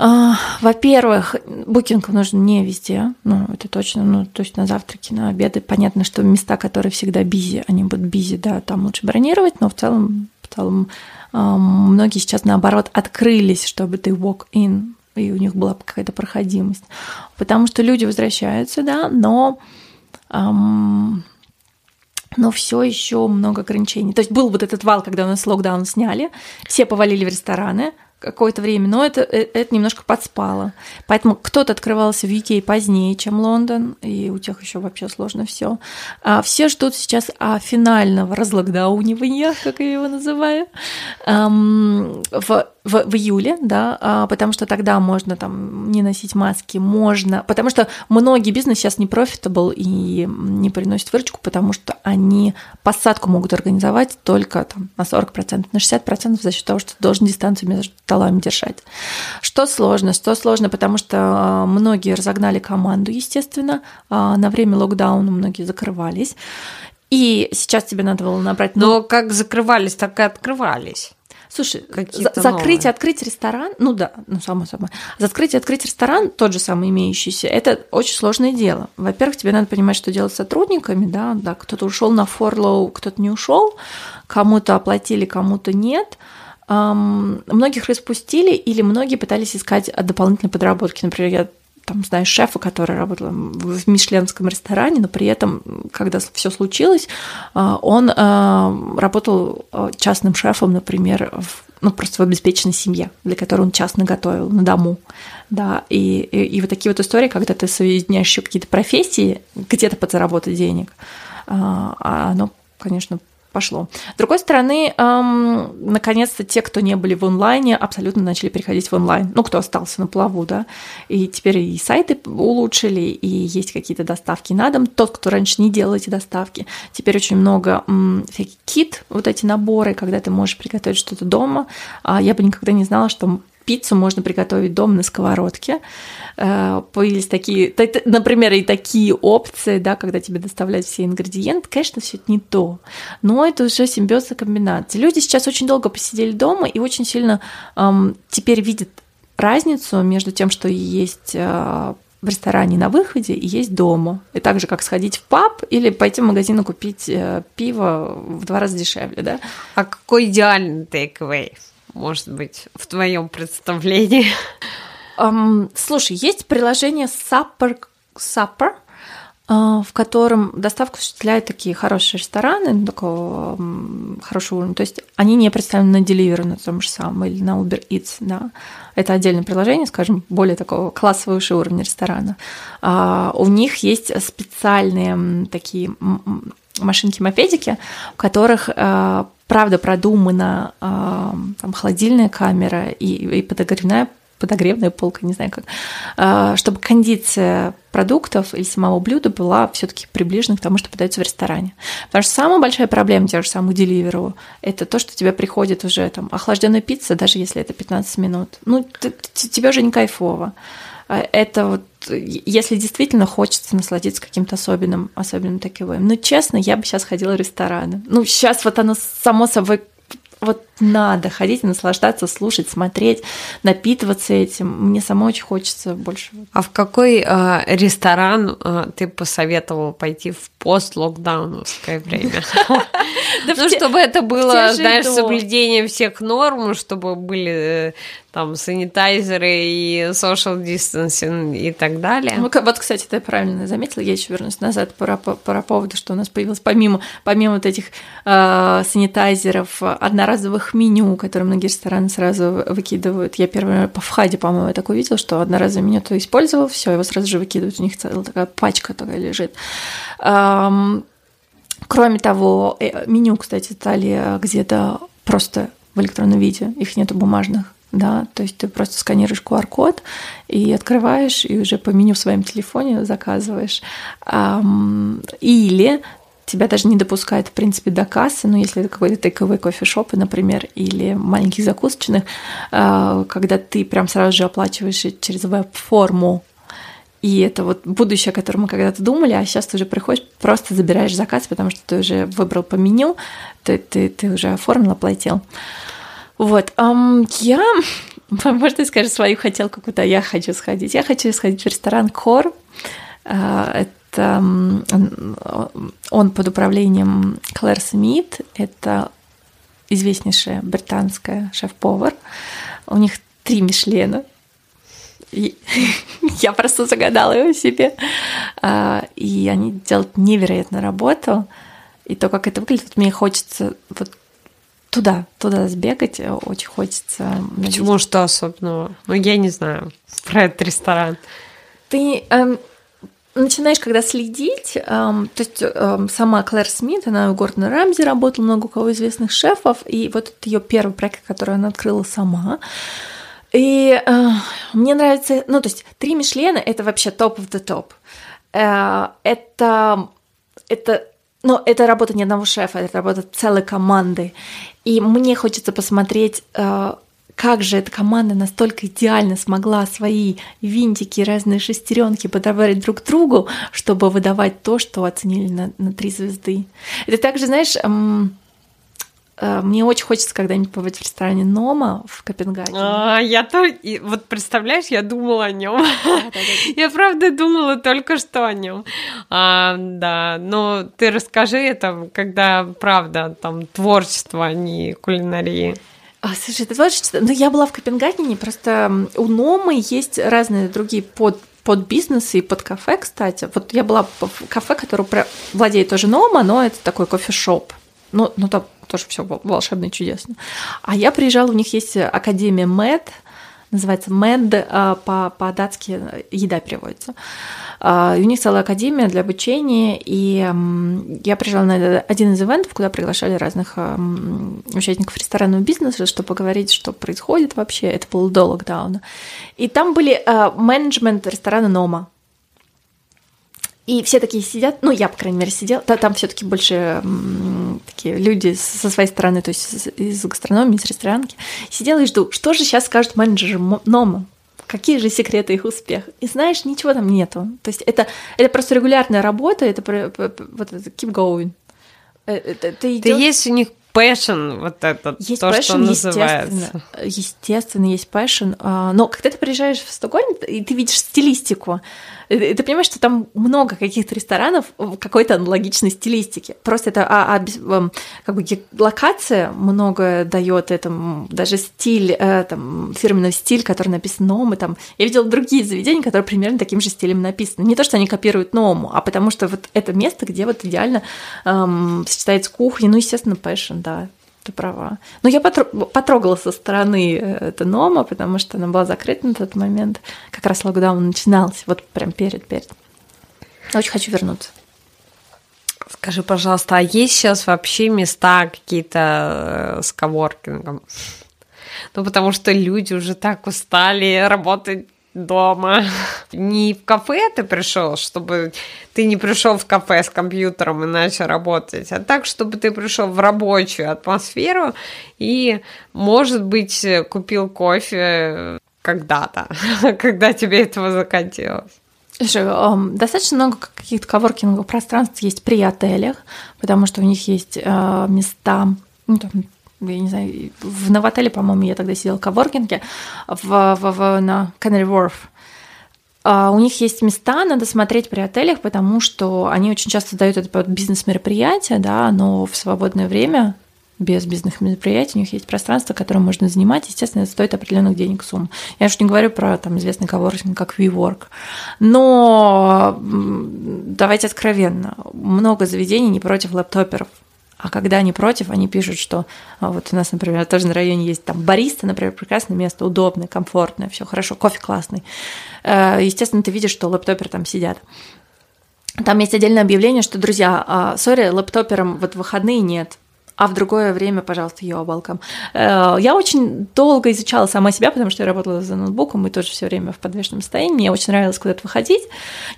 А, во-первых, букинг нужен не везде, ну, это точно, ну, то есть на завтраки, на обеды. Понятно, что места, которые всегда бизи, они будут бизи, да, там лучше бронировать, но в целом, в целом а, многие сейчас, наоборот, открылись, чтобы ты walk-in, и у них была какая-то проходимость. Потому что люди возвращаются, да, но но все еще много ограничений. То есть был вот этот вал, когда у нас локдаун сняли, все повалили в рестораны, какое-то время, но это, э, это немножко подспало. Поэтому кто-то открывался в UK позднее, чем Лондон, и у тех еще вообще сложно все. А все ждут сейчас а, финального разлокдаунивания, как я его называю, эм, в в, в июле, да, а, потому что тогда можно там не носить маски, можно, потому что многие бизнесы сейчас не profitable и не приносят выручку, потому что они посадку могут организовать только там на 40%, на 60% за счет того, что ты должен дистанцию между столами держать. Что сложно? Что сложно, потому что а, многие разогнали команду, естественно, а, на время локдауна многие закрывались, и сейчас тебе надо было набрать... Но как закрывались, так и открывались. Слушай, за- закрыть и открыть ресторан, ну да, ну само собой. Закрыть и открыть ресторан, тот же самый имеющийся, это очень сложное дело. Во-первых, тебе надо понимать, что делать с сотрудниками, да, да, кто-то ушел на форлоу, кто-то не ушел, кому-то оплатили, кому-то нет. Многих распустили, или многие пытались искать дополнительные подработки. Например, я там, знаю шефа, который работал в мишленском ресторане, но при этом, когда все случилось, а, он а, работал а, частным шефом, например, в, ну, просто в обеспеченной семье, для которой он частно готовил на дому. Да, и, и, и вот такие вот истории, когда ты соединяешь еще какие-то профессии, где-то подзаработать денег, оно, конечно, пошло. С другой стороны, эм, наконец-то те, кто не были в онлайне, абсолютно начали переходить в онлайн. Ну, кто остался на плаву, да. И теперь и сайты улучшили, и есть какие-то доставки на дом. Тот, кто раньше не делал эти доставки, теперь очень много м, всяких кит, вот эти наборы, когда ты можешь приготовить что-то дома. А я бы никогда не знала, что пиццу можно приготовить дома на сковородке. Э, появились такие, например, и такие опции, да, когда тебе доставляют все ингредиенты. Конечно, все это не то, но это уже симбиоз и комбинация. Люди сейчас очень долго посидели дома и очень сильно эм, теперь видят разницу между тем, что есть э, в ресторане на выходе и есть дома. И так же, как сходить в паб или пойти в магазин и купить э, пиво в два раза дешевле, да? А какой идеальный тейк-эвэй? Может быть, в твоем представлении? Um, слушай, есть приложение Supper, Supper uh, в котором доставку осуществляют такие хорошие рестораны, такого um, хорошего уровня. То есть они не представлены на Deliveroo на том же самом или на Uber Eats, да. Это отдельное приложение, скажем, более такого классового выше уровня ресторана. Uh, у них есть специальные такие машинки-мопедики, в которых uh, правда продумана э, там, холодильная камера и, и подогревная подогревная полка, не знаю как, э, чтобы кондиция продуктов или самого блюда была все-таки приближена к тому, что подается в ресторане. Потому что самая большая проблема те же самому деливеру это то, что тебе приходит уже там охлажденная пицца, даже если это 15 минут. Ну, тебе уже не кайфово. А это вот если действительно хочется насладиться каким-то особенным, особенным таким. Но честно, я бы сейчас ходила в рестораны. Ну, сейчас вот оно само собой вот надо ходить и наслаждаться, слушать, смотреть, напитываться этим. Мне самой очень хочется больше. А в какой э, ресторан э, ты посоветовал пойти в пост-локдауновское (laughs) время? Ну, чтобы это было, знаешь, соблюдением всех норм, чтобы были э, там санитайзеры и social distancing и так далее. Ну, вот, кстати, ты правильно заметила, я еще вернусь назад про, про поводу, что у нас появилось помимо, помимо вот этих э, санитайзеров, одноразовых меню, которые многие рестораны сразу выкидывают. Я первый по входе, по-моему, я такое видела, что одноразовое меню то использовал, все, его сразу же выкидывают, у них целая такая пачка такая лежит. Эм, кроме того, э, меню, кстати, стали где-то просто в электронном виде, их нету бумажных да, то есть ты просто сканируешь QR-код и открываешь, и уже по меню в своем телефоне заказываешь. Или тебя даже не допускают, в принципе, до кассы, ну, если это какой-то тейковый кофешоп, например, или маленьких закусочных, а, когда ты прям сразу же оплачиваешь через веб-форму, и это вот будущее, о котором мы когда-то думали, а сейчас ты уже приходишь, просто забираешь заказ, потому что ты уже выбрал по меню, ты, ты, ты уже оформил, оплатил. Вот, um, я, (laughs) можно сказать, свою хотелку, куда я хочу сходить. Я хочу сходить в ресторан Кор. А, это он под управлением Клэр Смит. Это известнейшая британская шеф-повар. У них три Мишлена. (laughs) Я просто загадала его себе. А, и они делают невероятную работу. И то, как это выглядит, мне хочется вот туда, туда сбегать очень хочется. Почему что особенного? Ну, я не знаю про этот ресторан. Ты эм, начинаешь, когда следить, эм, то есть эм, сама Клэр Смит, она у Гордона Рамзи работала, много у кого известных шефов, и вот это ее первый проект, который она открыла сама. И э, мне нравится, ну, то есть три Мишлена — это вообще топ of the топ. Э, это, это но это работа не одного шефа, это работа целой команды. И мне хочется посмотреть, э, как же эта команда настолько идеально смогла свои винтики, разные шестеренки подобрать друг другу, чтобы выдавать то, что оценили на, на три звезды. Это также, знаешь, мне очень хочется когда-нибудь побыть в ресторане Нома в Копенгагене. А, я то, вот представляешь, я думала о нем. Я правда думала только что о нем. А, да, но ты расскажи это, когда правда там творчество, а не кулинарии. А, слушай, это творчество. Ну, я была в Копенгагене, просто у Номы есть разные другие под под бизнес и под кафе, кстати. Вот я была в кафе, которое владеет тоже Нома, но это такой кофешоп. Ну, ну там тоже все волшебно и чудесно. А я приезжала, у них есть Академия МЭД, называется МЭД, а, по-датски еда переводится. А, и у них целая академия для обучения, и я приезжала на один из ивентов, куда приглашали разных участников ресторанного бизнеса, чтобы поговорить, что происходит вообще. Это было до локдауна. И там были менеджмент ресторана Нома. И все такие сидят, ну, я, по крайней мере, сидела, да, там все таки больше такие люди со своей стороны, то есть из гастрономии, из ресторанки. Сидела и жду, что же сейчас скажет менеджер Нома, какие же секреты их успеха. И знаешь, ничего там нету. То есть это, это просто регулярная работа, это вот это keep going. Это, это. Да есть у них passion, вот это есть то, passion, что называется. Естественно, естественно, есть passion. А, но когда ты приезжаешь в Стокгольм, и ты видишь стилистику, ты понимаешь, что там много каких-то ресторанов в какой-то аналогичной стилистике. Просто это а, а, как бы локация много дает этому, даже стиль, э, там, фирменный стиль, который написан Ному. Там. Я видела другие заведения, которые примерно таким же стилем написаны. Не то, что они копируют Ному, а потому что вот это место, где вот идеально эм, сочетается кухня, ну, естественно, passion, да, ты права. Но я потрогала со стороны э, это Noma, потому что она была закрыта на тот момент. Как раз локдаун начинался, вот прям перед-перед. Очень хочу вернуться. Скажи, пожалуйста, а есть сейчас вообще места какие-то э, с коворкингом? Ну, потому что люди уже так устали работать дома. (laughs) Не в кафе ты пришел, чтобы ты не пришел в кафе с компьютером и начал работать, а так, чтобы ты пришел в рабочую атмосферу и, может быть, купил кофе когда-то, (laughs) когда тебе этого захотелось. Достаточно много каких-то коворкинговых пространств есть при отелях, потому что у них есть э, места, ну, там, я не знаю, в Новотеле, по-моему, я тогда сидела в коворкинге в, в, в, на Canary Wharf. А, у них есть места, надо смотреть при отелях, потому что они очень часто дают это под бизнес-мероприятия, да, но в свободное время без бизнес-мероприятий, у них есть пространство, которое можно занимать, естественно, это стоит определенных денег сумм. Я уж не говорю про там известный коворкинг, как WeWork. Но давайте откровенно, много заведений не против лэптоперов. А когда они против, они пишут, что а, вот у нас, например, тоже на районе есть там бариста, например, прекрасное место, удобное, комфортное, все хорошо, кофе классный. Э, естественно, ты видишь, что лэптоперы там сидят. Там есть отдельное объявление, что, друзья, а, сори, лэптоперам вот выходные нет, а в другое время, пожалуйста, ёбалком. Э, я очень долго изучала сама себя, потому что я работала за ноутбуком и тоже все время в подвешенном состоянии. Мне очень нравилось куда-то выходить.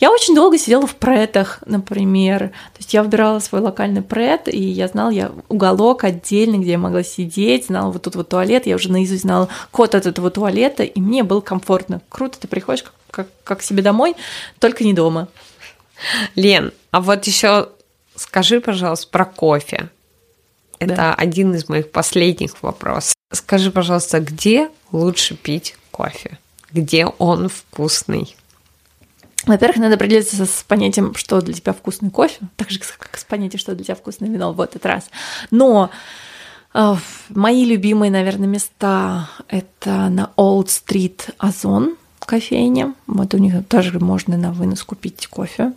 Я очень долго сидела в претах, например. То есть я выбирала свой локальный прет, и я знала я уголок отдельный, где я могла сидеть, знала вот тут вот туалет, я уже наизусть знала код от этого туалета, и мне было комфортно. Круто, ты приходишь как, как, как себе домой, только не дома. Лен, а вот еще скажи, пожалуйста, про кофе. Это да. один из моих последних вопросов. Скажи, пожалуйста, где лучше пить кофе? Где он вкусный? Во-первых, надо определиться с понятием, что для тебя вкусный кофе, так же, как с понятием, что для тебя вкусное вино в этот раз. Но э, мои любимые, наверное, места — это на Old Street Озон, кофейне. Вот у них тоже можно на вынос купить кофе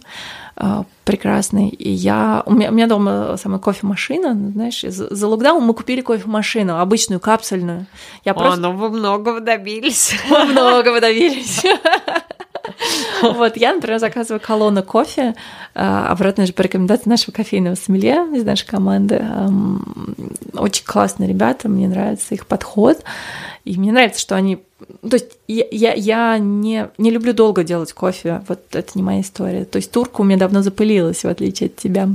э, прекрасный. И я... У меня, у меня дома самая кофемашина, знаешь, за, за локдаун мы купили кофемашину, обычную, капсульную. Я О, просто... ну вы многого добились. Мы многого (laughs) добились. (laughs) Вот, я, например, заказываю колонну кофе, а, обратно же по рекомендации нашего кофейного сомелье из нашей команды. Очень классные ребята, мне нравится их подход. И мне нравится, что они... То есть я, я, я не, не люблю долго делать кофе, вот это не моя история. То есть турка у меня давно запылилась, в отличие от тебя.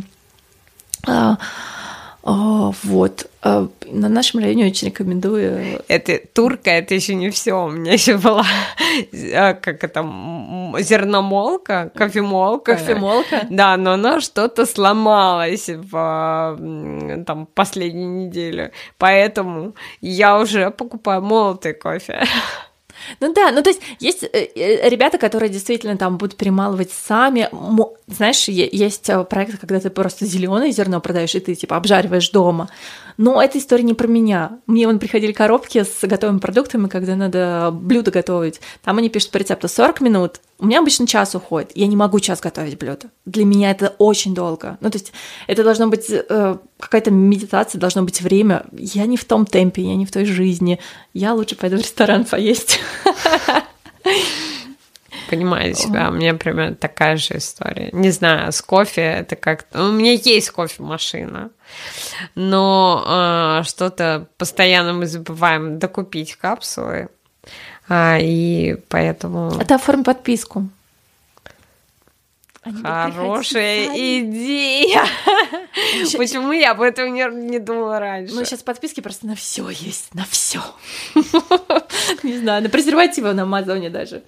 А, вот. А, на нашем районе очень рекомендую. Это турка, это еще не все. У меня еще была а, как это зерномолка, кофемолка. Кофемолка. Да, но она что-то сломалась в там последнюю неделю, поэтому я уже покупаю молотый кофе. Ну да, ну то есть есть э, э, ребята, которые действительно там будут перемалывать сами. Знаешь, есть э, проекты, когда ты просто зеленое зерно продаешь, и ты типа обжариваешь дома. Но эта история не про меня. Мне вон приходили коробки с готовыми продуктами, когда надо блюдо готовить. Там они пишут по рецепту 40 минут. У меня обычно час уходит. Я не могу час готовить блюдо. Для меня это очень долго. Ну, то есть это должно быть э, какая-то медитация, должно быть время. Я не в том темпе, я не в той жизни. Я лучше пойду в ресторан поесть. (laughs) Понимаю себя, у меня примерно такая же история. Не знаю, с кофе это как-то... У меня есть кофемашина, но э, что-то постоянно мы забываем докупить капсулы, а, и поэтому... Это оформи подписку. Они Хорошая идея. (laughs) Почему я об этом не, не думала раньше? Ну, сейчас подписки просто на все есть, на все. (laughs) Не знаю, на презервативы на Амазоне даже.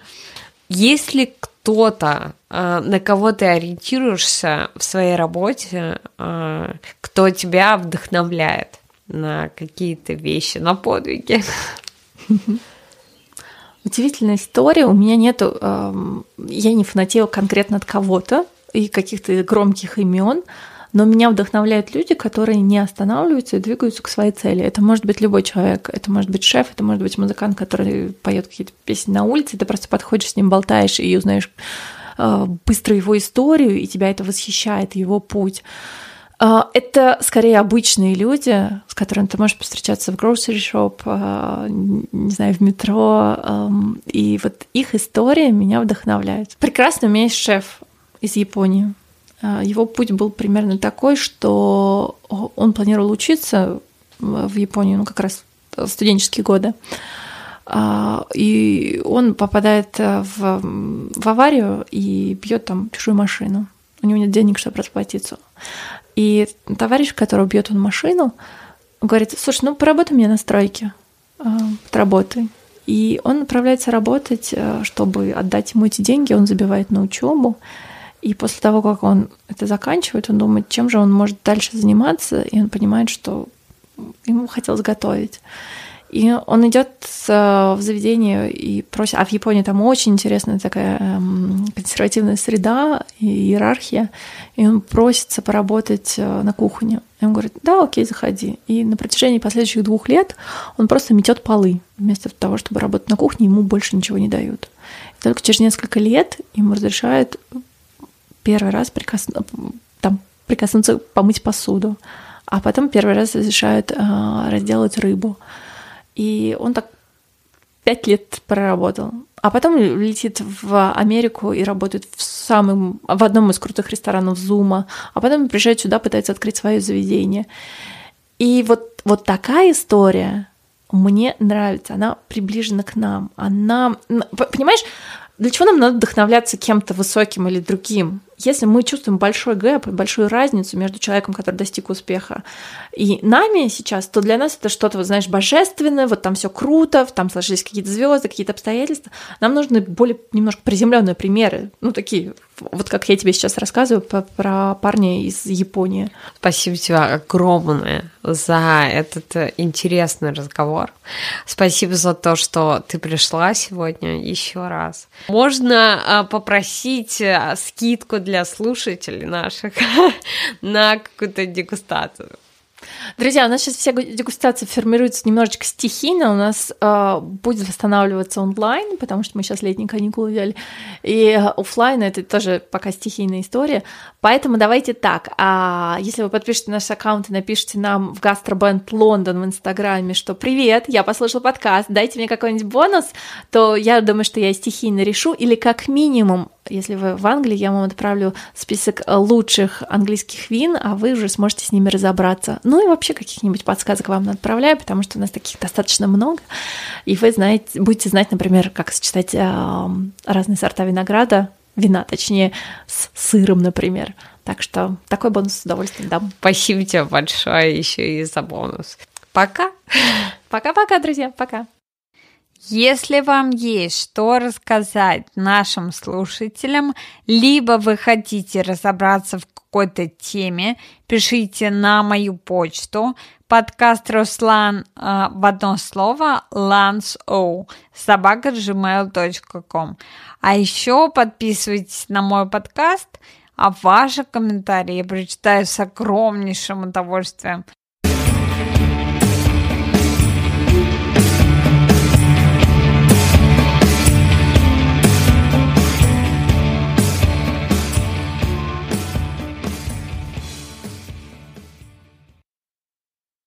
Если кто-то, а, на кого ты ориентируешься в своей работе, а, кто тебя вдохновляет на какие-то вещи, на подвиги? (laughs) Удивительная история. У меня нету, я не фанатею конкретно от кого-то и каких-то громких имен, но меня вдохновляют люди, которые не останавливаются и двигаются к своей цели. Это может быть любой человек, это может быть шеф, это может быть музыкант, который поет какие-то песни на улице, ты просто подходишь с ним, болтаешь и узнаешь а, быстро его историю, и тебя это восхищает, его путь. А, это скорее обычные люди, с которыми ты можешь встречаться в grocery shop, а, не знаю, в метро. И вот их история меня вдохновляет. Прекрасно у меня есть шеф из Японии. А, его путь был примерно такой, что он планировал учиться в Японии, ну, как раз студенческие годы. И он попадает в, в аварию и бьет там чужую машину. У него нет денег, чтобы расплатиться. И товарищ, который бьет он машину, говорит, слушай, ну поработай мне на стройке, а, работай. И он отправляется работать, чтобы отдать ему эти деньги, он забивает на учебу. И после того, как он это заканчивает, он думает, чем же он может дальше заниматься, и он понимает, что ему хотелось готовить. И он идет в заведение и просит, а в Японии там очень интересная такая эм, консервативная среда и иерархия, и он просится поработать э, на кухне. И он говорит, да, окей, заходи. И на протяжении последующих двух лет он просто метет полы. Вместо того, чтобы работать на кухне, ему больше ничего не дают. И только через несколько лет ему разрешают первый раз прикос... там, прикоснуться, помыть посуду, а потом первый раз разрешают э, разделать рыбу. И он так пять лет проработал. А потом летит в Америку и работает в самом, в одном из крутых ресторанов Зума, а потом приезжает сюда, пытается открыть свое заведение. И вот, вот такая история мне нравится, она приближена к нам. Она, понимаешь, для чего нам надо вдохновляться кем-то высоким или другим? Если мы чувствуем большой гэп, большую разницу между человеком, который достиг успеха, и нами сейчас, то для нас это что-то, вот, знаешь, божественное, вот там все круто, там сложились какие-то звезды, какие-то обстоятельства. Нам нужны более немножко приземленные примеры, ну такие, вот как я тебе сейчас рассказываю про парня из Японии. Спасибо тебе огромное за этот э, интересный разговор. Спасибо за то, что ты пришла сегодня еще раз. Можно а, попросить э, скидку для слушателей наших (laughs) на какую-то дегустацию. Друзья, у нас сейчас вся дегустация формируется немножечко стихийно. У нас э, будет восстанавливаться онлайн, потому что мы сейчас летние каникулы взяли. И офлайн это тоже пока стихийная история. Поэтому давайте так. А если вы подпишете наш аккаунт и напишите нам в Гастробенд Лондон в Инстаграме, что «Привет, я послушал подкаст, дайте мне какой-нибудь бонус», то я думаю, что я стихийно решу. Или как минимум если вы в Англии, я вам отправлю список лучших английских вин, а вы уже сможете с ними разобраться. Ну и вообще каких-нибудь подсказок вам отправляю, потому что у нас таких достаточно много. И вы знаете, будете знать, например, как сочетать э, разные сорта винограда вина, точнее, с сыром, например. Так что такой бонус с удовольствием дам. Спасибо тебе большое еще и за бонус. Пока. Пока-пока, друзья. Пока. Если вам есть что рассказать нашим слушателям, либо вы хотите разобраться в какой-то теме, пишите на мою почту подкаст Руслан э, в одно слово lanso собака gmail.com. А еще подписывайтесь на мой подкаст, а ваши комментарии я прочитаю с огромнейшим удовольствием.